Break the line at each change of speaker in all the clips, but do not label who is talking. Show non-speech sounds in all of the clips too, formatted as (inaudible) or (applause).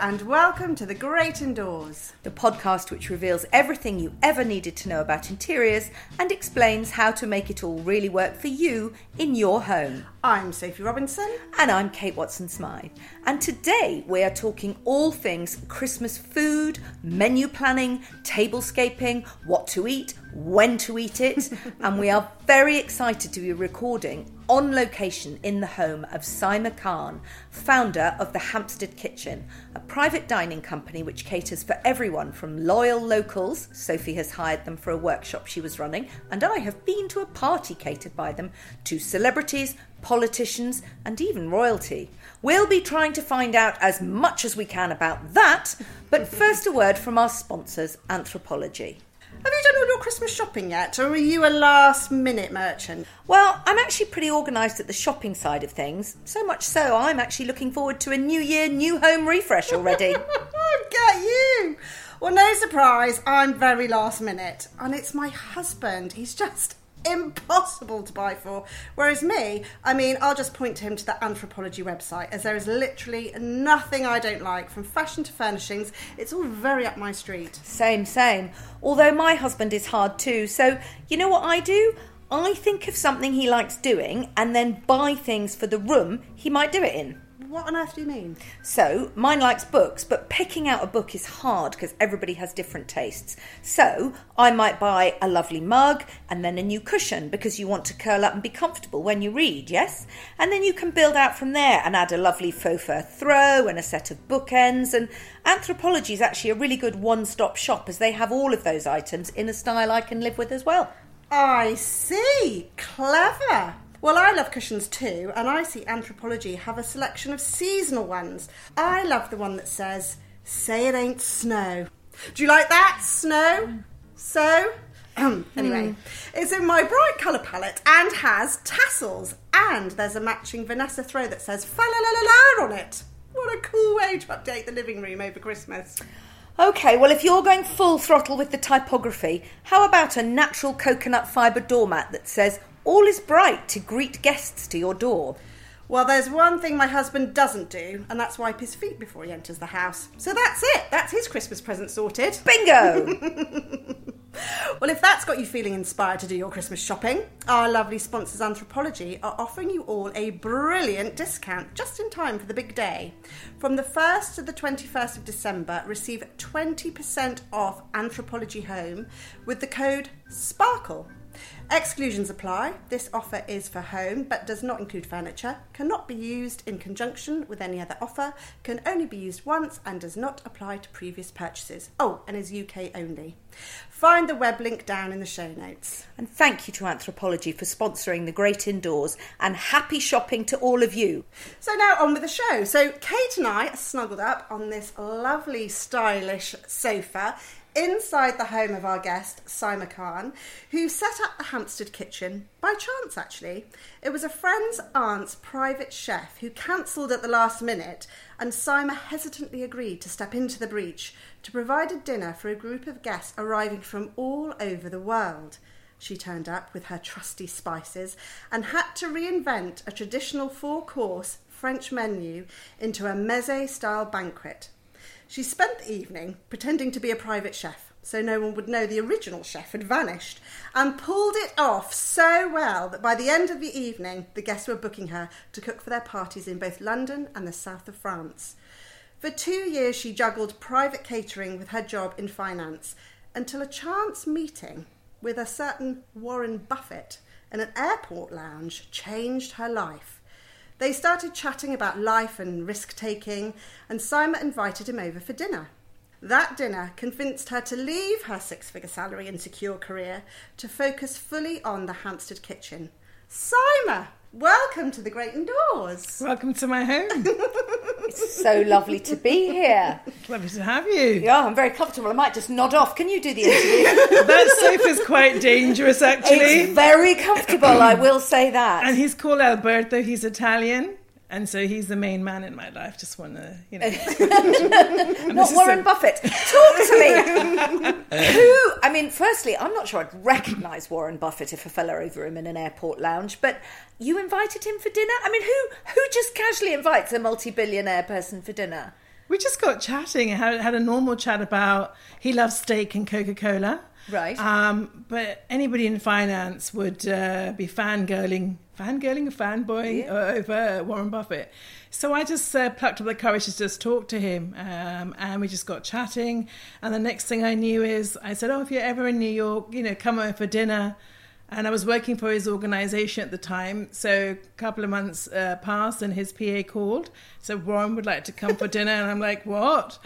and welcome to The Great Indoors.
the podcast which reveals everything you ever needed to know about interiors and explains how to make it all really work for you in your home.
I'm Sophie Robinson.
And I'm Kate Watson Smyth. And today we are talking all things Christmas food, menu planning, tablescaping, what to eat, when to eat it. (laughs) and we are very excited to be recording on location in the home of Saima Khan, founder of the Hampstead Kitchen, a private dining company which caters for everyone from loyal locals. Sophie has hired them for a workshop she was running, and I have been to a party catered by them, to celebrities, politicians, and even royalty. We'll be trying to find out as much as we can about that, but first a word from our sponsors, Anthropologie.
Have you done all your Christmas shopping yet, or are you a last minute merchant?
Well, I'm actually pretty organised at the shopping side of things. So much so, I'm actually looking forward to a new year, new home refresh already. (laughs)
I've got you! Well, no surprise, I'm very last minute, and it's my husband. He's just impossible to buy for. Whereas me, I mean, I'll just point him to the Anthropologie website, as there is literally nothing I don't like, from fashion to furnishings. It's all very up my street.
same, same. Although my husband is hard too. So, you know what I do? I think of something he likes doing and then buy things for the room he might do it in.
What on earth do you mean?
So, mine likes books, but picking out a book is hard because everybody has different tastes. So, I might buy a lovely mug and then a new cushion because you want to curl up and be comfortable when you read, yes? And then you can build out from there and add a lovely faux fur throw and a set of bookends. And Anthropologie is actually a really good one stop shop as they have all of those items in a style I can live with as well.
I see. Clever. Well, I love cushions too, and I see Anthropologie have a selection of seasonal ones. I love the one that says, Say it ain't snow. Do you like that? Snow? So? (clears throat) anyway, hmm. it's in my bright colour palette and has tassels, and there's a matching Vanessa throw that says fa la la la la on it. What a cool way to update the living room over Christmas.
Okay, well, if you're going full throttle with the typography, how about a natural coconut fibre doormat that says, All is bright to greet guests to your door?
Well, there's one thing my husband doesn't do, and that's wipe his feet before he enters the house. So that's it. That's his Christmas present sorted.
Bingo! (laughs)
Well, if that's got you feeling inspired to do your Christmas shopping, our lovely sponsors Anthropologie are offering you all a brilliant discount just in time for the big day. From the 1st to the 21st of December, receive 20% off Anthropologie Home with the code SPARKLE. Exclusions apply. This offer is for home but does not include furniture, cannot be used in conjunction with any other offer, can only be used once and does not apply to previous purchases. Oh, and is UK only. Find the web link down in the show notes.
and thank you to Anthropologie for sponsoring the great indoors, and happy shopping to all of you.
So now on with the show. So Kate and I are snuggled up on this lovely, stylish sofa inside the home of our guest, Saima Khan, who set up the Hampstead Kitchen by chance, actually. It was a friend's aunt's private chef who cancelled at the last minute, and Saima hesitantly agreed to step into the breach to provide a dinner for a group of guests arriving from all over the world. She turned up with her trusty spices and had to reinvent a traditional four course French menu into a meze style banquet. She spent the evening pretending to be a private chef so no one would know the original chef had vanished and pulled it off so well that by the end of the evening the guests were booking her to cook for their parties in both London and the south of France. For two years, she juggled private catering with her job in finance until a chance meeting with a certain Warren Buffett in an airport lounge changed her life. They started chatting about life and risk taking, and Saima invited him over for dinner. That dinner convinced her to leave her six figure salary and secure career to focus fully on the Hampstead kitchen. Saima, welcome to the Great Indoors.
Welcome to my home. (laughs)
It's so lovely to be here.
Lovely to have you.
Yeah, I'm very comfortable. I might just nod off. Can you do the interview? (laughs)
That sofa's quite dangerous, actually.
it's
actually.
very comfortable, I will say that.
And he's called Alberto. He's Italian. And so he's the main man in my life. Just want to, you know. (laughs) (laughs)
Not Warren Buffett. Talk to me. (laughs) Who? I mean, firstly, I'm not sure I'd recognise Warren Buffett if I fell over him in an airport lounge. But you invited him for dinner. I mean, who who just casually invites a multi-billionaire person for dinner?
we just got chatting and had, had a normal chat about he loves steak and Coca Cola.
Right.
Um, but anybody in finance would uh, be fangirling, fangirling, fanboying
Yeah.
uh, over Warren Buffett. So I just uh, plucked up the courage to just talk to him, um, and we just got chatting. And the next thing I knew is I said, "Oh, if you're ever in New York, you know, come over for dinner." And I was working for his organization at the time. So a couple of months uh, passed and his PA called. So Warren would like to come for dinner. And I'm like, what? (laughs)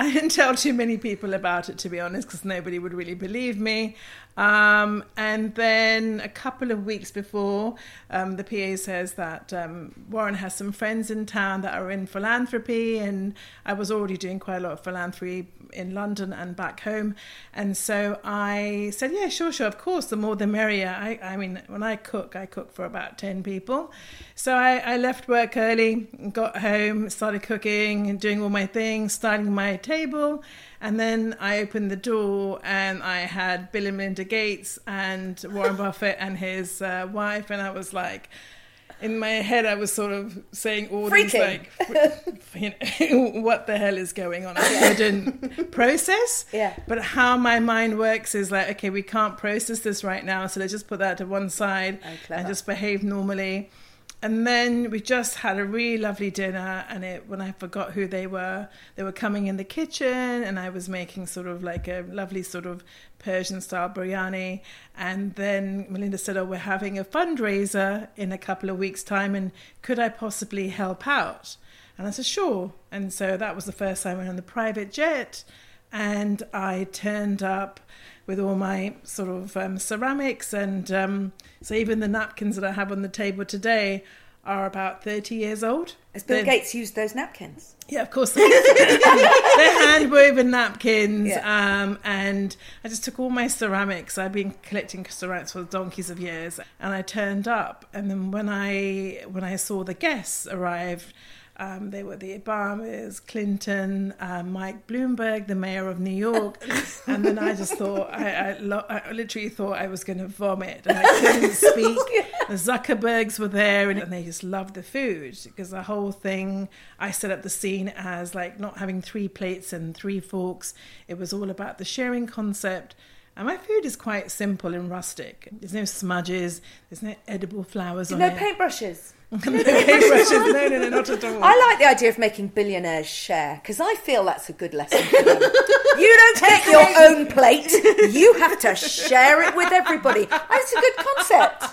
I didn't tell too many people about it, to be honest, because nobody would really believe me. Um, and then a couple of weeks before, um, the PA says that um, Warren has some friends in town that are in philanthropy, and I was already doing quite a lot of philanthropy in London and back home. And so I said, yeah, sure, sure, of course, the more the merrier. I, I mean, when I cook, I cook for about 10 people. So I, I left work early, got home, started cooking and doing all my things, styling my table. And then I opened the door and I had Bill and Melinda Gates and Warren (laughs) Buffett and his uh, wife. And I was like, in my head, I was sort of saying all these like, you know, (laughs) what the hell is going on? I couldn't (laughs) process.
Yeah.
But how my mind works is like, okay, we can't process this right now, so let's just put that to one side
Oh,
and just behave normally. And then we just had a really lovely dinner, and it when I forgot who they were, they were coming in the kitchen, and I was making sort of like a lovely sort of Persian style biryani. And then Melinda said, "Oh, we're having a fundraiser in a couple of weeks' time, and could I possibly help out?" And I said, "Sure." And so that was the first time I went on the private jet, and I turned up with all my sort of um, ceramics and um, so even the napkins that I have on the table today are about 30 years old.
Has Bill
They're-
Gates used those napkins?
Yeah, of course. (laughs) They're hand woven napkins.
Yeah.
Um, and I just took all my ceramics. I've been collecting ceramics for donkeys of years. And I turned up. And then when I when I saw the guests arrive, um, they were the Obamas, Clinton, uh, Mike Bloomberg, the mayor of New York. (laughs) and then I just thought, I, I, lo- I literally thought I was going to vomit. And I couldn't (laughs) speak. The Zuckerbergs were there and they just loved the food because the whole thing, I set up the scene as like not having three plates and three forks. It was all about the sharing concept. And my food is quite simple and rustic. There's no smudges, there's no edible flowers on
No
it.
paintbrushes. (laughs)
no. No, no, no, not at all.
I like the idea of making billionaires share because I feel that's a good lesson for them. (laughs) you don't take your own plate, you have to share it with everybody. That's a good concept.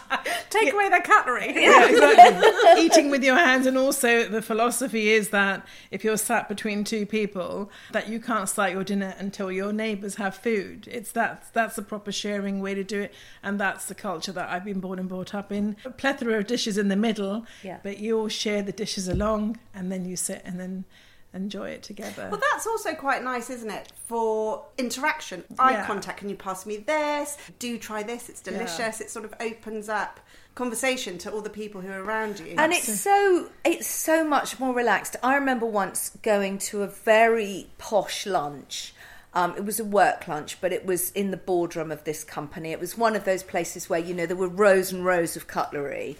Take away their cutlery.
yeah, exactly. (laughs) Eating with your hands, and also the philosophy is that if you're sat between two people, that you can't start your dinner until your neighbours have food. It's that that's the proper sharing way to do it, and that's the culture that I've been born and brought up in. A plethora of dishes in the middle,
Yeah.
but you all share the dishes along, and then you sit and then enjoy it together.
Well, that's also quite nice, isn't it? For interaction, eye
Yeah.
contact. Can you pass me this? Do try this. It's delicious. It sort of opens up conversation to all the people who are around you.
And it's so it's so much more relaxed. I remember once going to a very posh lunch. Um, it was a work lunch, but it was in the boardroom of this company. It was one of those places where you know there were rows and rows of cutlery,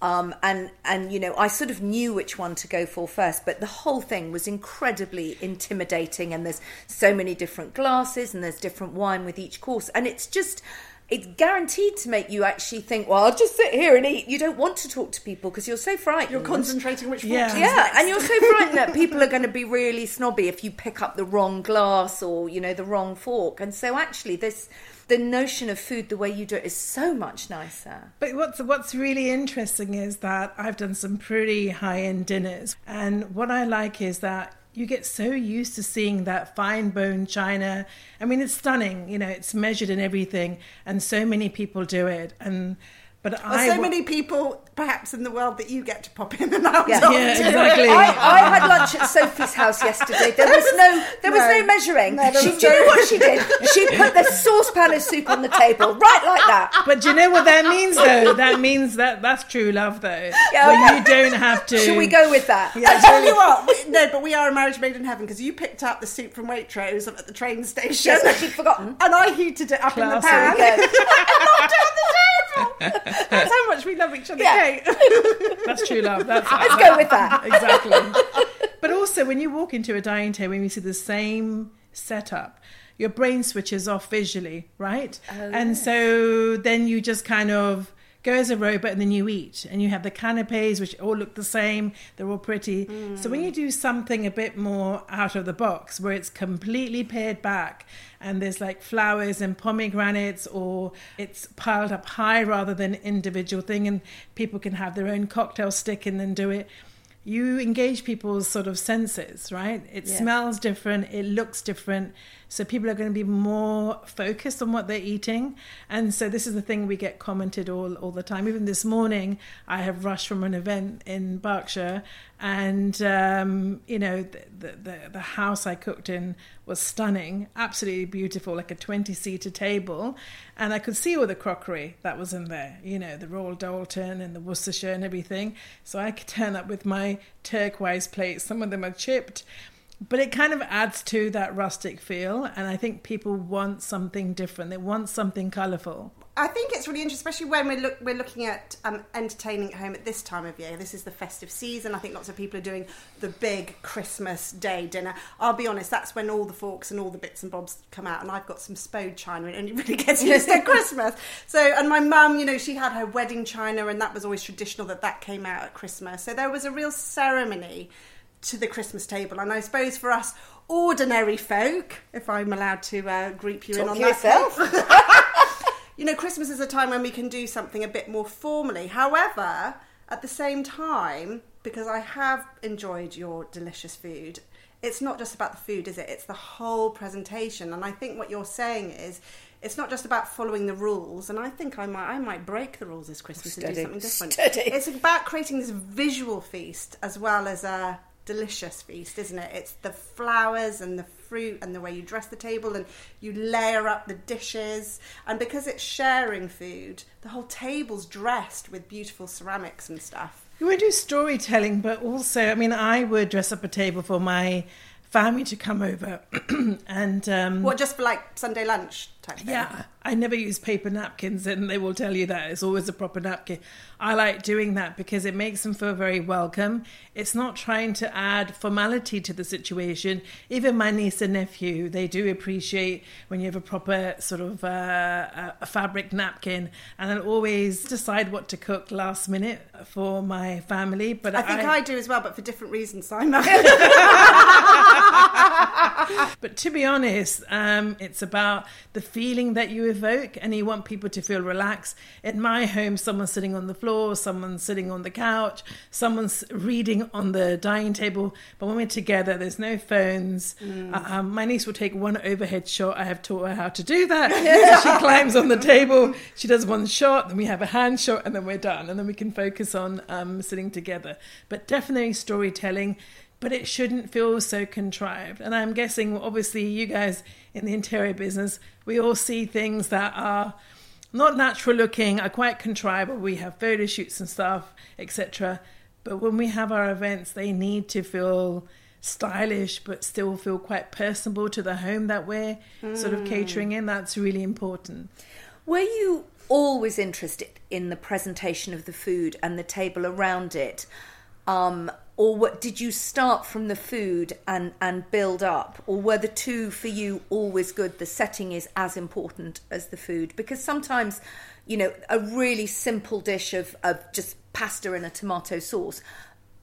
um, and and you know I sort of knew which one to go for first. But the whole thing was incredibly intimidating, and there's so many different glasses, and there's different wine with each course, and it's just it's guaranteed to make you actually think, well, I'll just sit here and eat. You don't want to talk to people because you're so frightened.
You're concentrating which fork
Yeah.
Yeah,
next.
and you're so frightened that people are going to be really snobby if you pick up the wrong glass or you know the wrong fork. And so actually, this the notion of food the way you do it is so much nicer.
But what's what's really interesting is that I've done some pretty high end dinners, and what I like is that you get so used to seeing that fine bone china. I mean, it's stunning. You know, it's measured and everything, and so many people do it. And but
There's
I
so
wa-
many people, perhaps, in the world that you get to pop in and out
Yeah.
of.
Yeah, (laughs) exactly.
I, I (laughs) had lunch at Sophie's house yesterday. There was no, there was no,
No.
measuring.
No, there
she,
was
do you know what she did? (laughs) She put the saucepan of soup on the table, right like that.
But do you know what that means, though? That means that that's true love, though.
Yeah,
Where
okay.
you don't have to.
Shall we go with that?
I tell you what, we, no, but we are a marriage made in heaven because you picked up the soup from Waitrose at the train station.
Yes, but she'd forgotten.
And I heated it up in the pan.
There we go.
and knocked it the table. (laughs) That's how much we love each other,
Yeah.
Kate. (laughs)
That's true love. That's
Let's go with that. (laughs)
exactly. But also, when you walk into a dining table and you see the same setup, your brain switches off visually, right?
Oh,
and so then you just kind of go as a robot and then you eat. And you have the canapes, which all look the same, they're all pretty. So when you do something a bit more out of the box, where it's completely pared back and there's like flowers and pomegranates, or it's piled up high rather than individual thing, and people can have their own cocktail stick and then do it you engage people's sort of senses, right? It
Yes.
smells different, it looks different. So people are going to be more focused on what they're eating. And so this is the thing we get commented all, all the time. Even this morning, I have rushed from an event in Berkshire, and um, you know the, the the house I cooked in was stunning, absolutely beautiful, like a twenty seater table, and I could see all the crockery that was in there. You know the Royal Doulton and the Worcestershire and everything. So I could turn up with my turquoise plates. Some of them are chipped. But it kind of adds to that rustic feel, and I think people want something different. They want something colourful.
I think it's really interesting, especially when we're, look, we're looking at um, entertaining at home at this time of year. This is the festive season. I think lots of people are doing the big Christmas Day dinner. I'll be honest, that's when all the forks and all the bits and bobs come out, and I've got some spode china, and it only really (laughs) gets used at (laughs) Christmas. So, and my mum, you know, she had her wedding china, and that was always traditional that that came out at Christmas. So there was a real ceremony to the Christmas table, and I suppose for us ordinary folk, if I'm allowed to uh, group you in on that
yourself. (laughs) (laughs)
you know, Christmas is a time when we can do something a bit more formally. However, at the same time, because I have enjoyed your delicious food, it's not just about the food, is it? It's the whole presentation. And I think what you're saying is it's not just about following the rules. And I think I might I might break the rules this Christmas and do something different.
steady.
It's about creating this visual feast as well as a delicious feast, isn't it? It's the flowers and the fruit and the way you dress the table and you layer up the dishes. And because it's sharing food, the whole table's dressed with beautiful ceramics and stuff.
You would do storytelling, but also, I mean, I would dress up a table for my family to come over, (clears throat) and um,
What, just for like Sunday lunch type thing?
Yeah, I never use paper napkins, and they will tell you that it's always a proper napkin. I like doing that because it makes them feel very welcome. It's not trying to add formality to the situation. Even my niece and nephew, they do appreciate when you have a proper sort of uh, a- fabric napkin, and I'll always decide what to cook last minute for my family. But
I think I, do as well, but for different reasons, Saima. (laughs) (laughs)
But to be honest, um, it's about the feeling that you evoke, and you want people to feel relaxed. In my home, someone's sitting on the floor, someone's sitting on the couch, someone's reading on the dining table. But when we're together, there's no phones. Uh, um, my niece will take one overhead shot. I have taught her how to do that. (laughs) So she climbs on the table, she does one shot, then we have a hand shot, and then we're done. And then we can focus on um, sitting together. But definitely storytelling but it shouldn't feel so contrived. And I'm guessing, obviously, you guys in the interior business, we all see things that are not natural looking, are quite contrived. We have photo shoots and stuff, etc. But when we have our events, they need to feel stylish, but still feel quite personable to the home that we're sort of catering in. That's really important.
Were you always interested in the presentation of the food and the table around it? Um, or what, did you start from the food and, and build up? Or were the two for you always good? The setting is as important as the food? Because sometimes, you know, a really simple dish of, of just pasta and a tomato sauce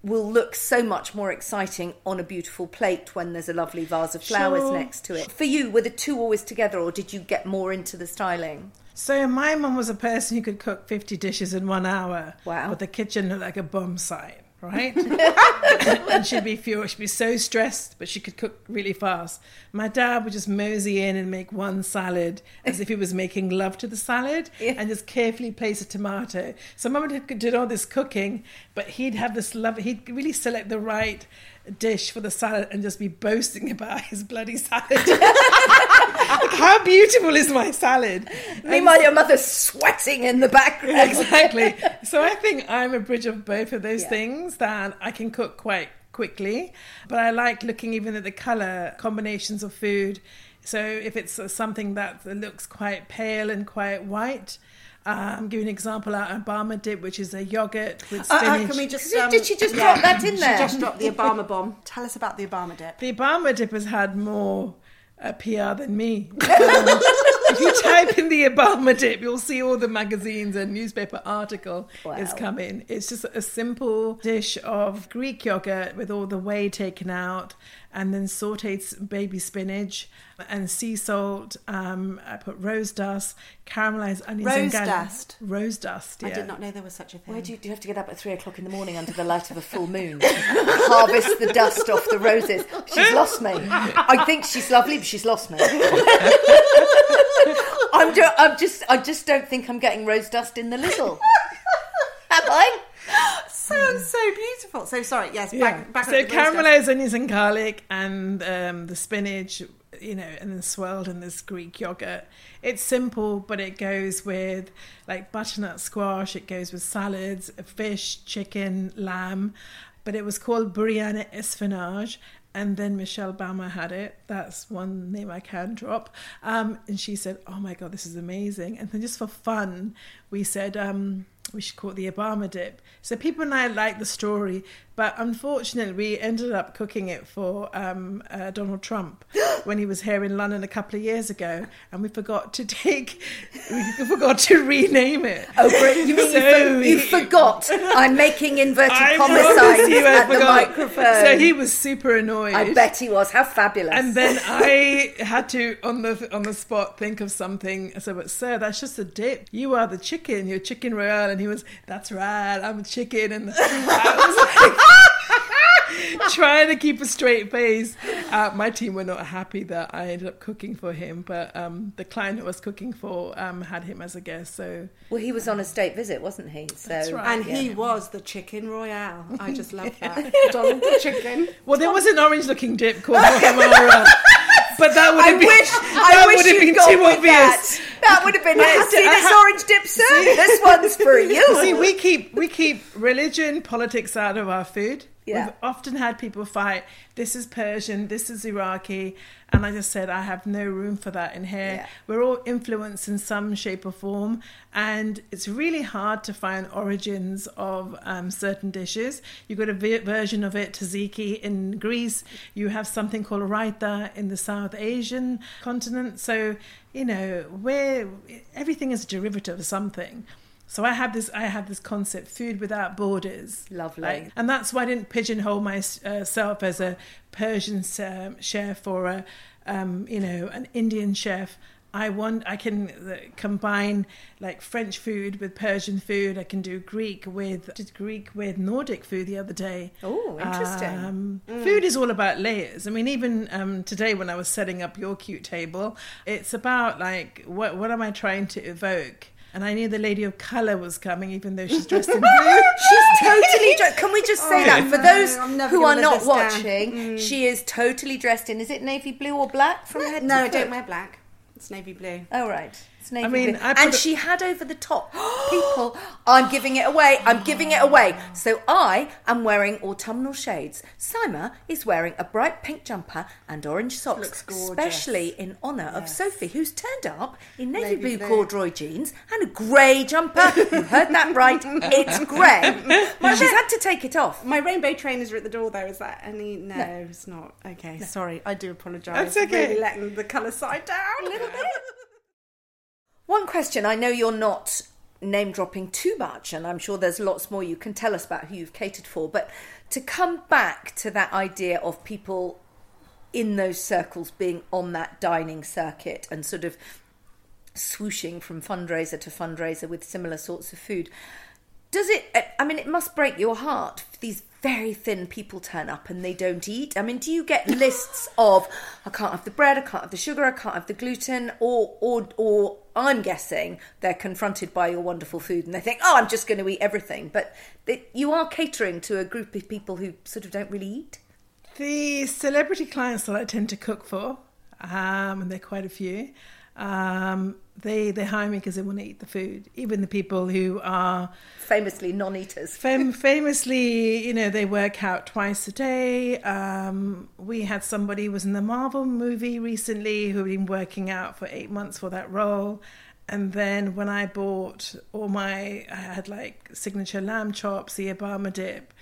will look so much more exciting on a beautiful plate when there's a lovely vase of flowers
Sure.
next to it. For you, were the two always together or did you get more into the styling?
So my mum was a person who could cook 50 dishes in one hour.
Wow.
But the kitchen looked like a bomb site, right? (laughs) and she'd be furious. She'd be so stressed, but she could cook really fast. My dad would just mosey in and make one salad as if he was making love to the salad
Yeah.
and just carefully place a tomato. So mum did, did all this cooking, but he'd have this love, he'd really select the right dish for the salad and just be boasting about his bloody salad. like, (laughs) how beautiful is my salad?
Meanwhile, your mother's sweating in the background.
exactly. So I think I'm a bridge of both of those
Yeah.
things that I can cook quite quickly, but I like looking even at the color combinations of food. So if it's something that looks quite pale and quite white, um, give you an example out Obama dip, which is a yogurt with
Uh, uh,
spinach.
can we just?
Did-
um,
did she just drop that in there?
she
there?
just dropped the Obama bomb. Tell us about the Obama dip.
The Obama dip has had more uh, PR than me. Um, (laughs) if you type in the Obama dip, you'll see all the magazines and newspaper article is coming. It's just a simple dish of Greek yogurt with all the whey taken out, and then sautéed baby spinach and sea salt. Um, I put rose dust, caramelized onions, and
Rose
garlic.
dust?
Rose dust. Yeah.
I did not know there was such a thing.
Where do you, do you have to get up at three o'clock in the morning under the light of a full moon? (laughs) Harvest the dust off the roses. She's lost me. I think she's lovely, but she's lost me. (laughs) I'm, do, I'm just, I just don't think I'm getting rose dust in the little. Am I?
Sounds so beautiful. So sorry. Yes.
Yeah.
Back, back
so
up to the rose dust.
caramelized onions and garlic and um, the spinach, you know, and then swirled in this Greek yogurt. It's simple, but it goes with like butternut squash. It goes with salads, fish, chicken, lamb. But it was called Borani Esfenaj. And then Michelle Obama had it. That's one name I can drop. Um, and she said, "Oh my god, this is amazing!" And then just for fun, we said um, we should call it the Obama dip. So people and I like the story, but unfortunately, we ended up cooking it for um, uh, Donald Trump (gasps) when he was here in London a couple of years ago, and we forgot to take, we forgot to rename it.
Oh, great. You mean you, (laughs)
So
for- you forgot? I'm making inverted (laughs)
I
comma
promise you,
at the microphone.
So he was super annoyed.
I bet he was. How fabulous.
And then (laughs) I had to on the on the spot think of something. I said, "But sir, that's just a dip. You are the chicken. You're chicken royale." And he was, "That's right. I'm a chicken." And (laughs) I was like, (laughs) trying to keep a straight face. Uh, my team were not happy that I ended up cooking for him, but um, the client who was cooking for um, had him as a guest. So
well, he was on a state visit, wasn't he? So,
That's right.
And he was the chicken royale. I just love (laughs) that. Donald the chicken.
well, there was an orange-looking dip called Muhammara. But that would have been,
wish,
that would have been too obvious.
that. That would have been it. See this orange dip, sir? This one's for you. (laughs)
See, we keep we keep religion, politics out of our food.
Yeah.
We've often had people fight. This is Persian. This is Iraqi, and I just said I have no room for that in here.
Yeah.
We're all influenced in some shape or form, and it's really hard to find origins of um, certain dishes. You've got a version of it, tzatziki in Greece. You have something called raita in the South Asian continent. So you know, where everything is a derivative of something. So I have this. I have this concept: food without borders.
Lovely.
and that's why I didn't pigeonhole myself as a Persian um, chef or a, um, you know, an Indian chef. I want. I can uh, combine like French food with Persian food. I can do Greek with did Greek with Nordic food the other day.
Oh, interesting.
Um, Food is all about layers. I mean, even um, today when I was setting up your cute table, it's about like what what am I trying to evoke? And I knew the lady of color was coming, even though she's dressed in (laughs) blue.
She's totally. (laughs) Dre- Can we just say
Oh,
that for
no,
those who are not
live this down.
watching, mm. she is totally dressed in. Is it navy blue or black from head
No, I don't wear black. It's navy blue.
Oh right, navy
mean. I
and
a-
she had over the top (gasps) people. I'm giving it away. I'm giving it away. So I am wearing autumnal shades. Saima is wearing a bright pink jumper and orange socks,
Looks
especially in honour of
Yes.
Sophie, who's turned up in navy,
Navy
blue,
blue.
corduroy jeans and a grey jumper. you heard that right. (laughs) It's grey. But she's had to take it off.
My rainbow trainers are at the door though. Is that any? No, it's not. Okay, sorry. I do apologise.
That's okay.
Really letting the colour side down a little bit.
One question I know you're not name dropping too much, and I'm sure there's lots more you can tell us about who you've catered for, but to come back to that idea of people in those circles being on that dining circuit and sort of swooshing from fundraiser to fundraiser with similar sorts of food. Does it, I mean, it must break your heart. These very thin people turn up and they don't eat. I mean, do you get lists of, I can't have the bread, I can't have the sugar, I can't have the gluten, or, or, or I'm guessing they're confronted by your wonderful food and they think, oh, I'm just going to eat everything. But they, you are catering to a group of people who sort of don't really eat.
The celebrity clients that I tend to cook for, um, and they're quite a few, Um, they they hire me because they want to eat the food. Even the people who are
Famously non-eaters.
fam- (laughs) famously, you know, they work out twice a day. Um, we had somebody who was in the Marvel movie recently who had been working out for eight months for that role. And then when I bought all my, I had like signature lamb chops, the Obama dip.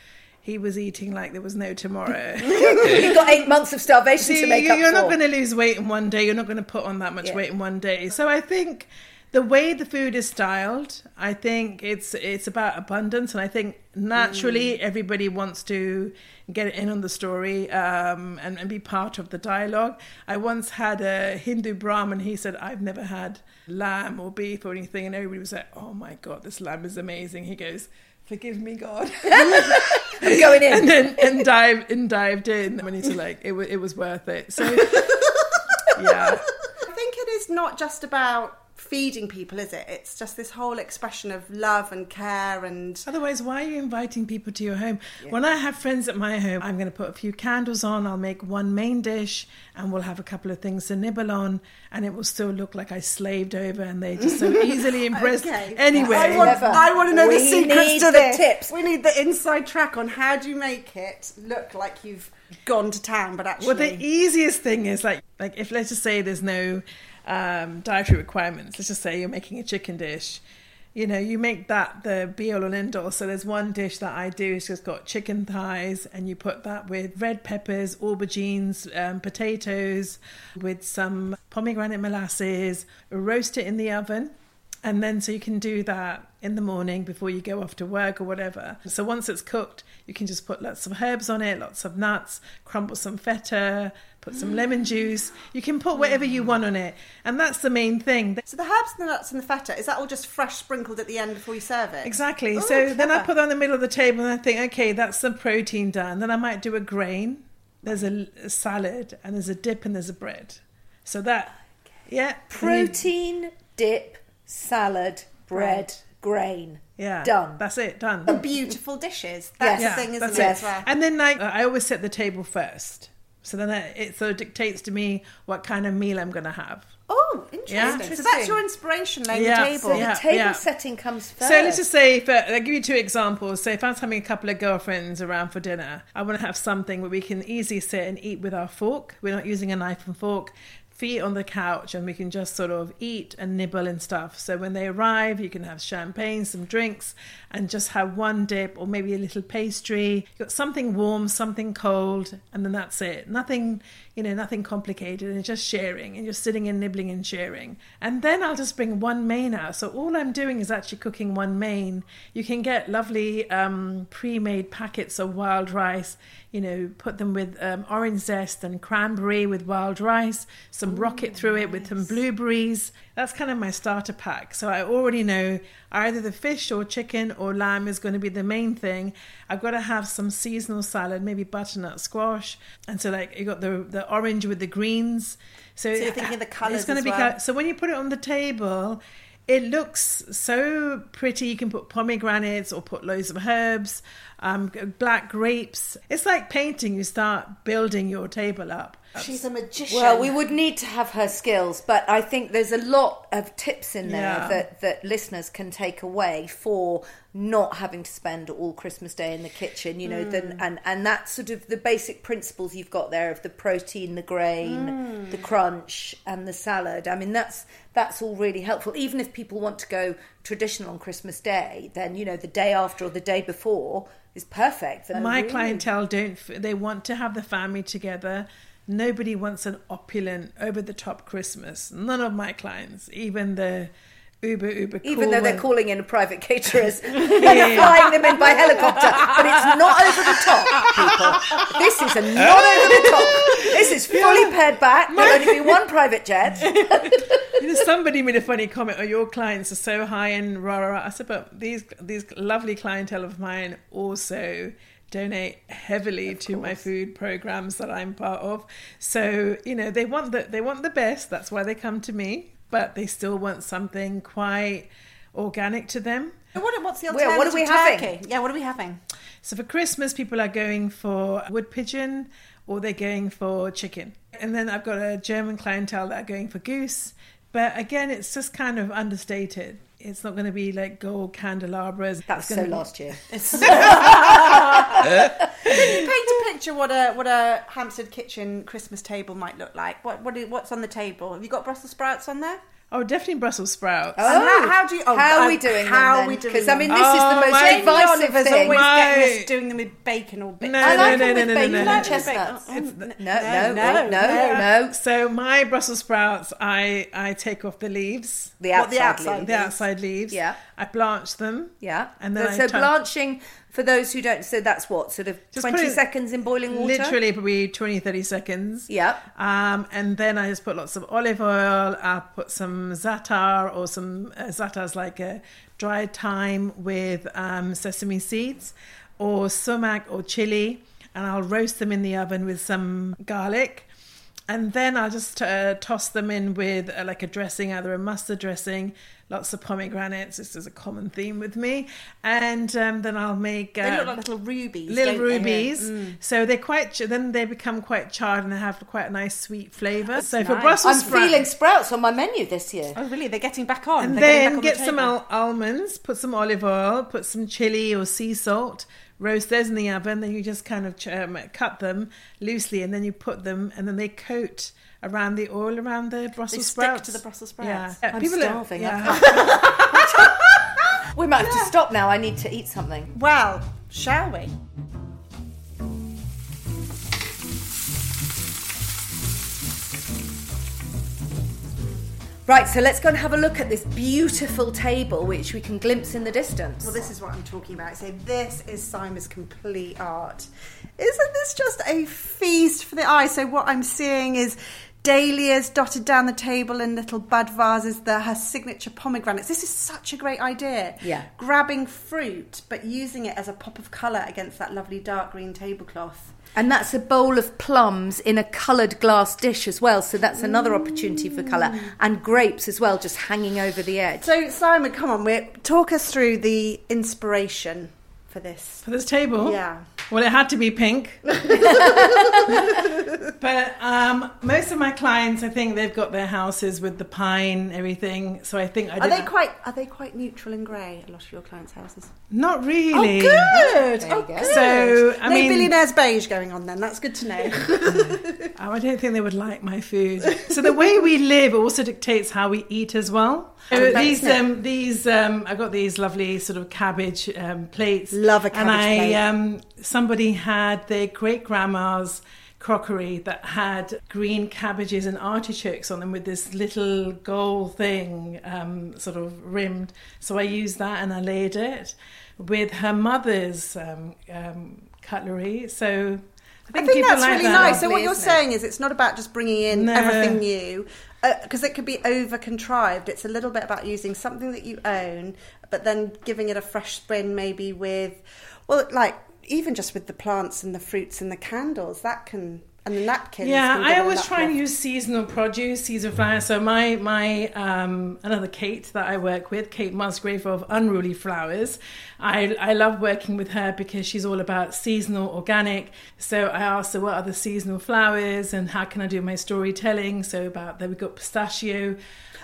He was eating like there was no tomorrow. (laughs)
You've got eight months of starvation
See,
to make
you-
up
you're
for.
not going to lose weight in one day. You're not going to put on that much
Yeah.
weight in one day. So I think the way the food is styled, I think it's it's about abundance, and I think naturally everybody wants to get in on the story um, and, and be part of the dialogue. I once had a Hindu Brahmin. He said, "I've never had lamb or beef or anything," and everybody was like, "Oh my god, this lamb is amazing." He goes. Forgive me, God. (laughs)
I'm going in.
and then and dived and dived in when he's like it was it was worth it. So (laughs) yeah,
I think it is not just about feeding people, is it? It's just this whole expression of love and care and
Otherwise, why are you inviting people to your home? When I have friends at my home, I'm going to put a few candles on. I'll make one main dish, and we'll have a couple of things to nibble on, and it will still look like I slaved over, and they're just so (laughs) easily impressed.
Okay.
Anyway,
I want, I want to know the secrets
need
to
the
this.
tips.
We need the inside track on how do you make it look like you've gone to town, but actually,
Well, the easiest thing is like like if let's just say there's no um, dietary requirements. Let's just say you're making a chicken dish. You know, you make that the be all and end all. So there's one dish that I do. It's just got chicken thighs, and you put that with red peppers, aubergines, um, potatoes, with some pomegranate molasses. Roast it in the oven. And then so you can do that in the morning before you go off to work or whatever. So once it's cooked, you can just put lots of herbs on it, lots of nuts, crumble some feta, put some lemon mm. juice. You can put whatever you want on it. And that's the main thing.
So the herbs and the nuts and the feta, is that all just fresh sprinkled at the end before you serve it?
Exactly.
Oh,
so then I put that in the middle of the table and I think, okay, that's the protein done. Then I might do a grain. There's a, a salad and there's a dip and there's a bread. So that, yeah.
Protein, dip, salad, bread, grain.
Yeah.
Done.
That's it. Done.
Beautiful dishes. That's
Yes.
the thing, isn't it? as well?
And then like I always set the table first. So then it sort of dictates to me what kind of meal I'm going to have.
Oh, interesting.
Yeah.
So that's your inspiration, laying
Yeah.
the table.
So
Yeah.
the table setting comes first.
So let's just say, uh, I'll give you two examples. So if I was having a couple of girlfriends around for dinner, I want to have something where we can easily sit and eat with our fork. We're not using a knife and fork. Feet on the couch, and we can just sort of eat and nibble and stuff. So when they arrive, you can have champagne, some drinks, and just have one dip or maybe a little pastry. You've got something warm, something cold, and then that's it. Nothing, you know, nothing complicated, and just sharing, and you're sitting and nibbling and sharing. And then I'll just bring one main out. So all I'm doing is actually cooking one main. You can get lovely um, pre-made packets of wild rice. You know, put them with um, orange zest and cranberry with wild rice, some rocket through it with some blueberries. That's kind of my starter pack. So I already know either the fish or chicken or lamb is going to be the main thing. I've got to have some seasonal salad, maybe butternut squash, and so like you got the the orange with the greens. So,
you're thinking the colours
It's going to be
well.
so when you put it on the table. It looks so pretty. You can put pomegranates or put loads of herbs, um, black grapes. It's like painting. You start building your table up.
She's a magician.
Well, we would need to have her skills, but I think there's a lot of tips in there
Yeah.
that, that listeners can take away for not having to spend all Christmas Day in the kitchen, you know, then hmm. and, and that's sort of the basic principles you've got there of the protein, the grain, hmm. the crunch, and the salad. I mean, that's that's all really helpful. Even if people want to go traditional on Christmas Day, then you know the day after or the day before is perfect. for
My
really-
clientele don't. They want to have the family together. Nobody wants an opulent, over the top Christmas. None of my clients, even the uber uber cool
even though they're
ones.
calling in private caterers (laughs) (laughs) and are flying them in by helicopter. But it's not over the top, people. This is a not over the top. This is fully pared back. There'll only be one private jet. (laughs)
You know, somebody made a funny comment. Oh, your clients are so high and rah rah rah. I said, but these these lovely clientele of mine also donate heavily to my food programs that I'm part of. So you know, they want the they want the best. That's why they come to me. But they still want something quite organic to them.
What, what's the
Well,
alternative
what are we
to
having?
turkey? Yeah, what are we having?
So for Christmas, people are going for wood pigeon or they're going for chicken. And then I've got a German clientele that are going for goose, But again, it's just kind of understated. It's not going to be like gold candelabras.
That was
It's
so
gonna be-
last year. (laughs) (laughs)
Paint a picture what a what a Hampstead kitchen Christmas table might look like. What what what's on the table? Have you got Brussels sprouts on there?
Oh, definitely Brussels sprouts. Oh.
And how- how do you- oh,
how are we doing
how
them
are we
then?
doing
Because I mean,
them?
this is
Oh,
the most
my-
divisive thing.
always
My-
getting us doing them with bacon or bits.
No,
I like
no,
it
no,
with
no, no,
bacon
no,
and
no.
chestnuts.
Oh,
no, no,
no,
no, no,
no.
no.
So my Brussels sprouts, I I take off the leaves,
The
What,
outside,
the outside?
leaves.
the outside leaves.
Yeah.
I blanch them.
Yeah.
And then I
so
turn-
blanching, for those who don't, so that's what, sort of
Just
20
it-
seconds in boiling water?
Literally probably 20, 30 seconds.
Yeah.
Um, and then I just put lots of olive oil. I'll put some za'atar or some uh, za'atar's like a dried thyme with um, sesame seeds or sumac or chili. And I'll roast them in the oven with some garlic. And then I'll just uh, toss them in with uh, like a dressing, either a mustard dressing, lots of pomegranates. This is a common theme with me. And um, then I'll make uh,
They look like little rubies.
little
don't they?
rubies.
Mm.
So they're quite. Then they become quite charred and they have quite a nice sweet flavour. So for. Brussels
I'm
sprouts,
feeling sprouts on my menu this year.
Oh, really? They're getting back on.
and
They're getting
then
back
get
on the
some al- almonds, put some olive oil, put some chili or sea salt. Roast those in the oven. Then you just kind of um, cut them loosely, and then you put them, and then they coat around the oil around the Brussels
stick
sprouts.
to the Brussels
Yeah,
sprouts.
I'm
People are-
starving.
yeah. (laughs)
We might have to stop now. I need to eat something.
Well, shall we?
Right, so let's go and have a look at this beautiful table which we can glimpse in the distance.
Well, this is what I'm talking about. So this is Saima's complete art. Isn't this just a feast for the eye? So what I'm seeing is dahlias dotted down the table in little bud vases. The her signature pomegranates. This is such a great idea.
Yeah.
Grabbing fruit but using it as a pop of colour against that lovely dark green tablecloth.
And that's a bowl of plums in a coloured glass dish as well. So that's another opportunity for colour. Mm. And grapes as well, just hanging over the edge.
So Saima, come on, we're, talk us through the inspiration for this.
for this table.
Yeah.
Well, it had to be pink. (laughs) but um, most of my clients, I think they've got their houses with the pine, everything. So I think I
Are
did
they quite are they quite neutral and grey? A lot of your clients' houses.
not really.
Oh, good.
There you
oh,
go.
good.
So, I
no
mean-
billionaires beige going on then. That's good to know. (laughs)
Oh, I don't think they would like my food. So the way we live also dictates how we eat as well. So these um, these um, I got these lovely sort of cabbage um, plates.
Love a
And
cabbage
I
plate.
Somebody had their great grandma's crockery that had green cabbages and artichokes on them with this little gold thing um, sort of rimmed. So I used that and I laid it with her mother's um, um, cutlery. So I
I
think,
think that's
like
really
that.
nice. So what you're saying is it's not about just bringing in
No.
everything new because it could be over contrived. It's a little bit about using something that you own, but then giving it a fresh spin, maybe with well, like even just with the plants and the fruits and the candles that can and the napkins.
Yeah, I always try and use seasonal produce, seasonal flowers. So my my um, another Kate that I work with, Kate Musgrave of Unruly Flowers. I I love working with her because she's all about seasonal, organic. So I asked her what are the seasonal flowers and how can I do my storytelling. So about there we got pistachio.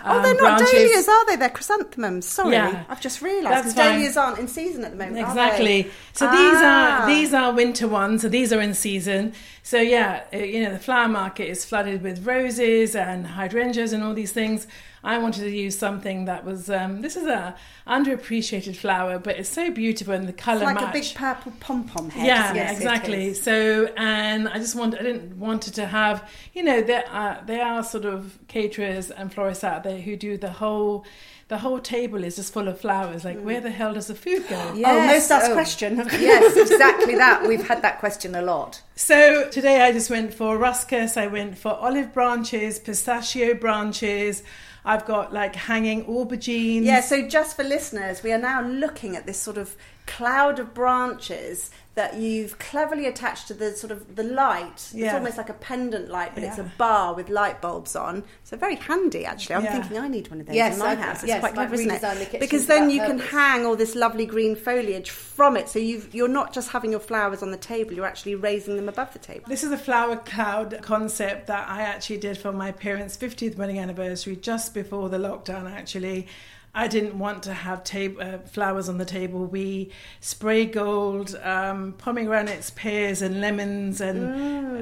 Oh,
um,
they're not
branches.
dahlias, are they? They're chrysanthemums. Sorry,
Yeah.
I've just realised because dahlias aren't in season at the moment. are they?
Exactly. So these
Ah.
are these are winter ones. So these are in season. So yeah, you know the flower market is flooded with roses and hydrangeas and all these things. I wanted to use something that was um, this is a underappreciated flower, but it's so beautiful and the
It's
color
like
match.
a big purple pom pom head.
Yeah.
Yes,
exactly. So, and I just want, I didn't wanted to have, you know, there are there are sort of caterers and florists out there who do the whole, the whole table is just full of flowers. Like, where mm. the hell does the food go?
Oh,
Yes,
most asked
oh.
question. (laughs)
yes, exactly that. We've had that question a lot.
So today I just went for ruscus. I went for olive branches, pistachio branches. I've got like hanging aubergines.
Yeah, so just for listeners, we are now looking at this sort of cloud of branches that you've cleverly attached to the sort of the light. It's almost like a pendant light, but it's a bar with light bulbs on. So very handy, actually. I'm
Yeah.
thinking I need one of those
Yes,
in my house. It's
yes,
quite clever, isn't
redesign the
it? Because then you can hang all this lovely green foliage from it. So you've, you're not just having your flowers on the table; you're actually raising them above the table.
This is a flower cloud concept that I actually did for my parents' 50th wedding anniversary just before the lockdown, actually. I didn't want to have tab- uh, flowers on the table. We spray gold, um, pomegranates, pears, and lemons, and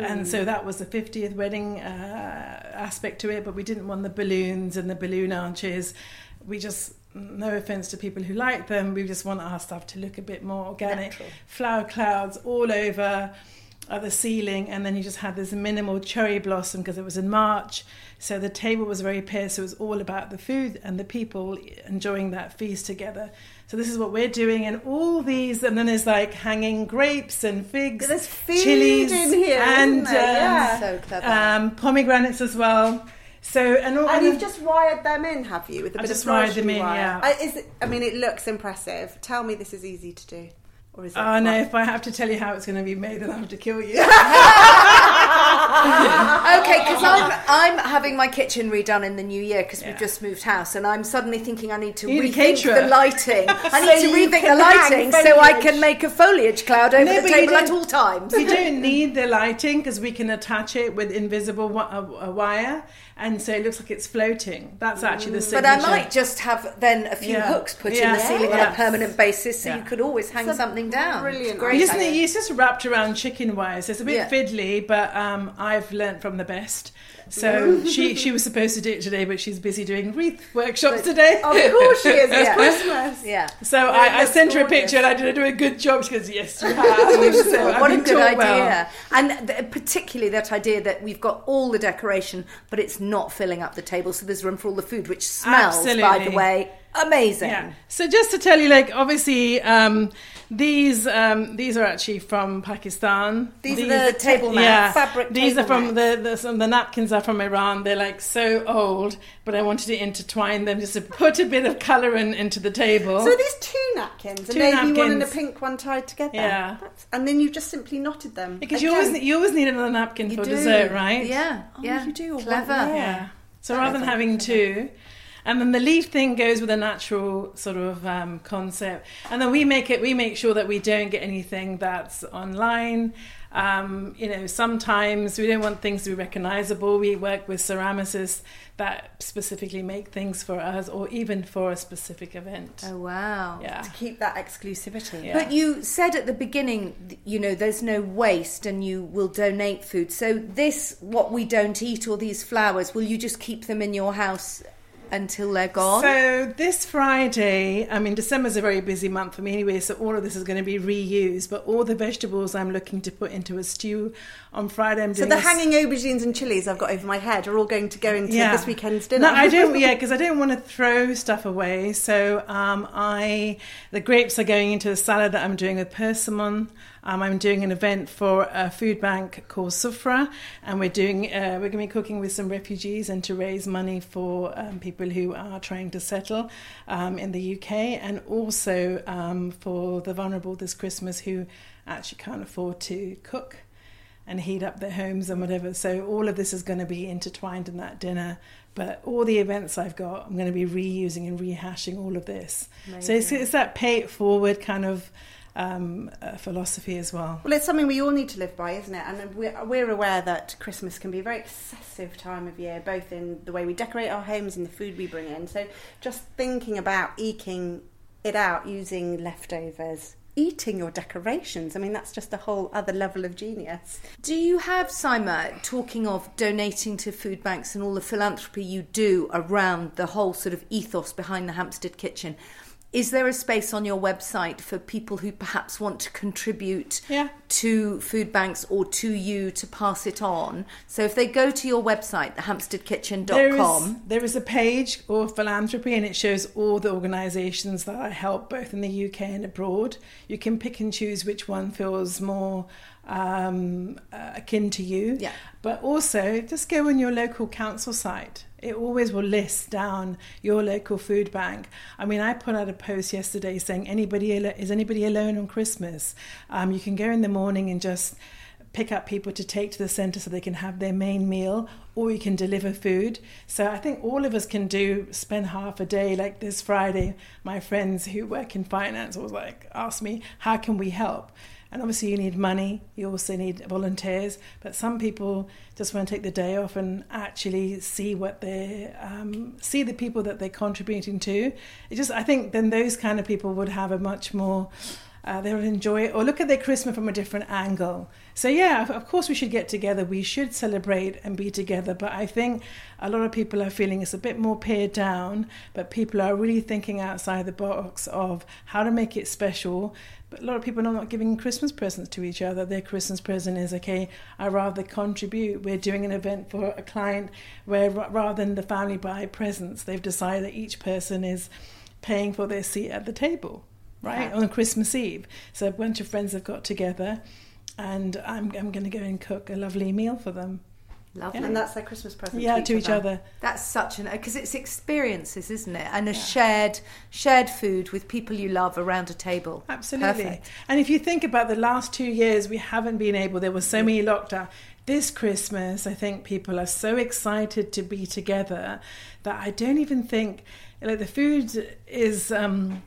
and so that was the 50th wedding uh, aspect to it. But we didn't want the balloons and the balloon arches. We just, no offense to people who like them, we just want our stuff to look a bit more organic.
Natural.
Flower clouds all over at the ceiling, and then you just had this minimal cherry blossom because it was in March. So the table was very paired, so it was all about the food and the people enjoying that feast together. So this is what we're doing, and all these, and then there's like hanging grapes and figs,
There's food
chilies,
in here,
and
isn't there? Yeah.
um,
So clever.
um, pomegranates as well. So and all
And
and
you've just wired them in, have you? With a
I
bit
just
of
wired them in,
wire?
yeah.
Uh, is it, I mean, it looks impressive. Tell me this is easy to do, or is it?
Oh no! If I have to tell you how it's going to be made, then I have to kill you. (laughs) (laughs)
Okay, because I'm I'm having my kitchen redone in the new year because
Yeah.
we've just moved house, and I'm suddenly thinking I need to
You need
rethink the lighting. (laughs) I
So
need to rethink the lighting so I can make a foliage cloud over
No,
the table at all times.
you don't (laughs) need the lighting because we can attach it with invisible wi- a, a wire, and so it looks like it's floating. That's actually the
solution.
But.
I might just have then a few
Yeah.
hooks put in the ceiling on a permanent basis, so
Yeah.
you could always hang
It's
something down.
brilliant
It's great.
You just,
idea.
need- it's just wrapped around chicken wires. It's a bit
Yeah.
fiddly, but um, I've learnt from the best. So (laughs) she she was supposed to do it today, but she's busy doing wreath workshops today.
Of course she is. It's (laughs)
Yeah.
Christmas.
Yeah.
So
Yeah,
I, I
looks
sent her a picture and I did do a good job. She goes, "Yes, you (laughs) have." so I've
what a good idea.
well.
And th- particularly that idea that we've got all the decoration, but it's not filling up the table, so there's room for all the food, which smells, by the way, amazing.
Yeah. So just to tell you, like obviously, um, these um, these are actually from Pakistan.
These are the table mats,
Yeah.
fabric
These are
table
from the, the some the napkins are from Iran. They're like so old, but I wanted to intertwine them just to put a bit of colour in, into the table.
So these two napkins,
Two
a navy one and a pink one tied together.
Yeah.
That's, and then you just simply knotted them.
because you always you always need another napkin
You
for
do.
dessert, right?
Yeah.
Oh,
yeah.
you do,
Clever.
right.
Yeah. So rather than having two, and then the leaf thing goes with a natural sort of um, concept, and then we make it. We make sure that we don't get anything that's online. Um, you know, sometimes we don't want things to be recognizable. We work with ceramicists that specifically make things for us, or even for a specific event.
Oh, wow.
Yeah.
to keep that exclusivity.
Yeah.
But you said at the beginning, you know, there's no waste and you will donate food. So, this, what we don't eat, or these flowers, will you just keep them in your house until they're gone?
So this Friday, I mean, December's a very busy month for me anyway, so all of this is going to be reused. But all the vegetables I'm looking to put into a stew on Friday. I'm
So
doing
the
a s-
hanging aubergines and chilies I've got over my head are all going to go into this weekend's dinner.
No, I (laughs) don't. Yeah, because I don't want to throw stuff away. So um, I, the grapes are going into the salad that I'm doing with persimmon. Um, I'm doing an event for a food bank called Sufra, and we're doing uh, we're going to be cooking with some refugees and to raise money for um, people who are trying to settle um, in the UK, and also um, for the vulnerable this Christmas who actually can't afford to cook and heat up their homes and whatever. So all of this is going to be intertwined in that dinner. But all the events I've got, I'm going to be reusing and rehashing all of this. So it's, it's that pay it forward kind of um, uh, philosophy as well.
Well, it's something we all need to live by, isn't it? And we're, we're aware that Christmas can be a very excessive time of year, both in the way we decorate our homes and the food we bring in. So just thinking about eking it out using leftovers, eating your decorations, I mean, that's just a whole other level of genius.
Do you have, Saima, talking of donating to food banks and all the philanthropy you do around the whole sort of ethos behind the Hampstead Kitchen? Is there a space on your website for people who perhaps want to contribute
Yeah.
to food banks or to you to pass it on? So if they go to your website,
There is,
thehampsteadkitchen.com,
there is a page for philanthropy and it shows all the organisations that I help both in the UK and abroad. You can pick and choose which one feels more um, uh, akin to you.
Yeah.
But also, just go on your local council site. It always will list down your local food bank. I mean, I put out a post yesterday saying, "Anybody is anybody alone on Christmas? Um, you can go in the morning and just." pick up people to take to the centre so they can have their main meal, or you can deliver food. So I think all of us can do spend half a day like this Friday. My friends who work in finance was like ask me, how can we help? And obviously, you need money, you also need volunteers, but some people just want to take the day off and actually see what they um, see the people that they're contributing to. It just, I think, then those kind of people would have a much more uh, they would enjoy it or look at their Christmas from a different angle. So, yeah, of course, we should get together. We should celebrate and be together. But I think a lot of people are feeling it's a bit more pared down, but people are really thinking outside the box of how to make it special. But a lot of people are not giving Christmas presents to each other. Their Christmas present is, okay, I rather contribute. We're doing an event for a client where rather than the family buy presents, they've decided that each person is paying for their seat at the table right, on Christmas Eve. So a bunch of friends have got together, and I'm, I'm going to go and cook a lovely meal for them.
Lovely. And that's their Christmas present.
Yeah,
to each,
to each other.
That's such an because it's experiences, isn't it? And a yeah. shared shared food with people you love around a table.
Absolutely.
Perfect.
And if you think about the last two years, we haven't been able. There were so many lockdown. This Christmas, I think people are so excited to be together that I don't even think like the food is. Um,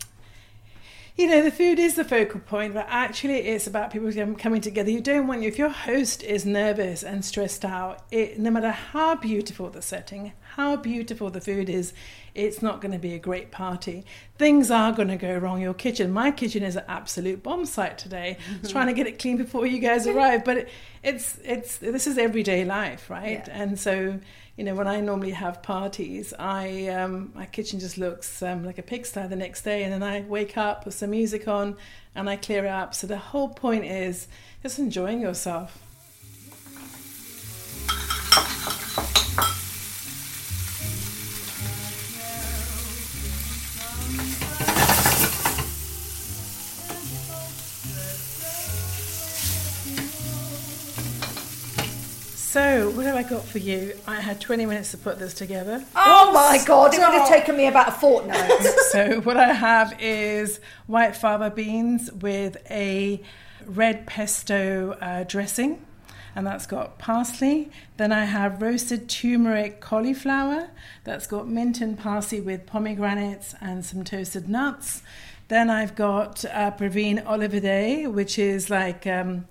you know, the food is the focal point, but actually it's about people coming together. You don't want, if your host is nervous and stressed out, it, no matter how beautiful the setting, how beautiful the food is, it's not going to be a great party. Things are going to go wrong. Your kitchen, my kitchen is an absolute bomb site today. I was trying to get it clean before you guys (laughs) arrive, but it, it's, it's, this is everyday life, right? Yeah. And so, you know, when I normally have parties, I um, my kitchen just looks um, like a pigsty the next day, and then I wake up with some music on and I clear it up. So the whole point is just enjoying yourself. So, what have I got for you? I had 20 minutes to put this together.
Oh, oh my god, it would have taken me about a fortnight. (laughs)
so, what I have is white fava beans with a red pesto uh, dressing, and that's got parsley. Then I have roasted turmeric cauliflower, that's got mint and parsley with pomegranates and some toasted nuts. Then I've got uh, Praveen Olivade, which is like. Um,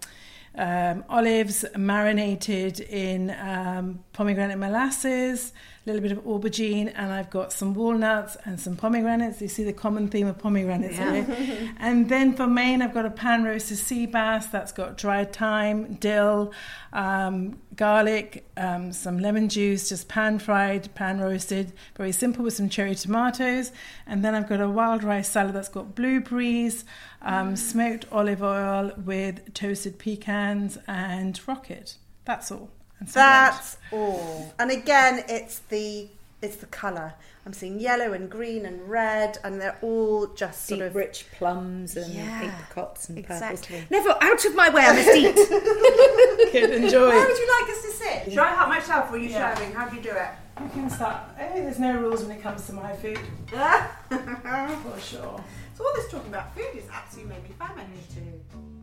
um, olives marinated in um, pomegranate molasses, a little bit of aubergine, and I've got some walnuts and some pomegranates. You see the common theme of pomegranates yeah. here. and then for main, I've got a pan roasted sea bass that's got dried thyme, dill, um, garlic, um, some lemon juice, just pan fried, pan roasted, very simple with some cherry tomatoes. And then I've got a wild rice salad that's got blueberries, um, smoked olive oil with toasted pecans and rocket. That's all.
That's all. And again, it's the it's the colour. I'm seeing yellow and green and red, and they're all just sort
Deep,
of
rich plums and yeah, apricots and
exactly.
purples. Never out of my way, I must eat.
Good, enjoy.
Where would you like us to sit? Should I help myself, or are you yeah. sharing? How do you do it?
You can start. Hey, there's no rules when it comes to my food. (laughs) For sure.
So all this talking about food is absolutely made me famished too.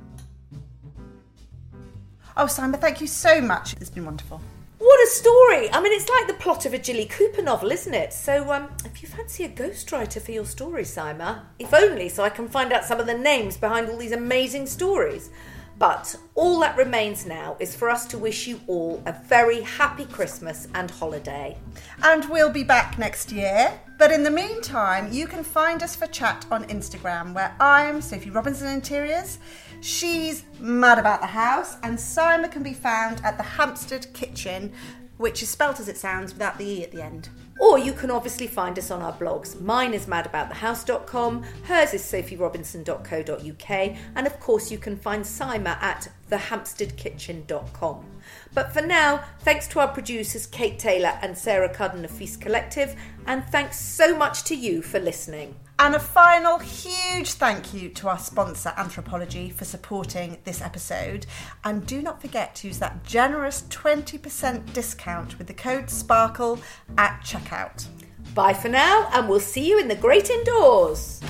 Oh, Saima, thank you so much. It's been wonderful.
What a story! I mean, it's like the plot of a Jilly Cooper novel, isn't it? So, um, if you fancy a ghostwriter for your story, Saima, if only so I can find out some of the names behind all these amazing stories. But all that remains now is for us to wish you all a very happy Christmas and holiday.
And we'll be back next year. But in the meantime, you can find us for chat on Instagram, where I'm Sophie Robinson Interiors. She's mad about the house, and Saima can be found at the Hampstead Kitchen, which is spelt as it sounds without the E at the end.
Or you can obviously find us on our blogs. Mine is madaboutthehouse.com, hers is sophierobinson.co.uk, and of course you can find Saima at thehampsteadkitchen.com. But for now, thanks to our producers Kate Taylor and Sarah Cudden of Feast Collective, and thanks so much to you for listening.
And a final huge thank you to our sponsor, Anthropologie, for supporting this episode. And do not forget to use that generous 20% discount with the code SPARKLE at checkout.
Bye for now, and we'll see you in the great indoors.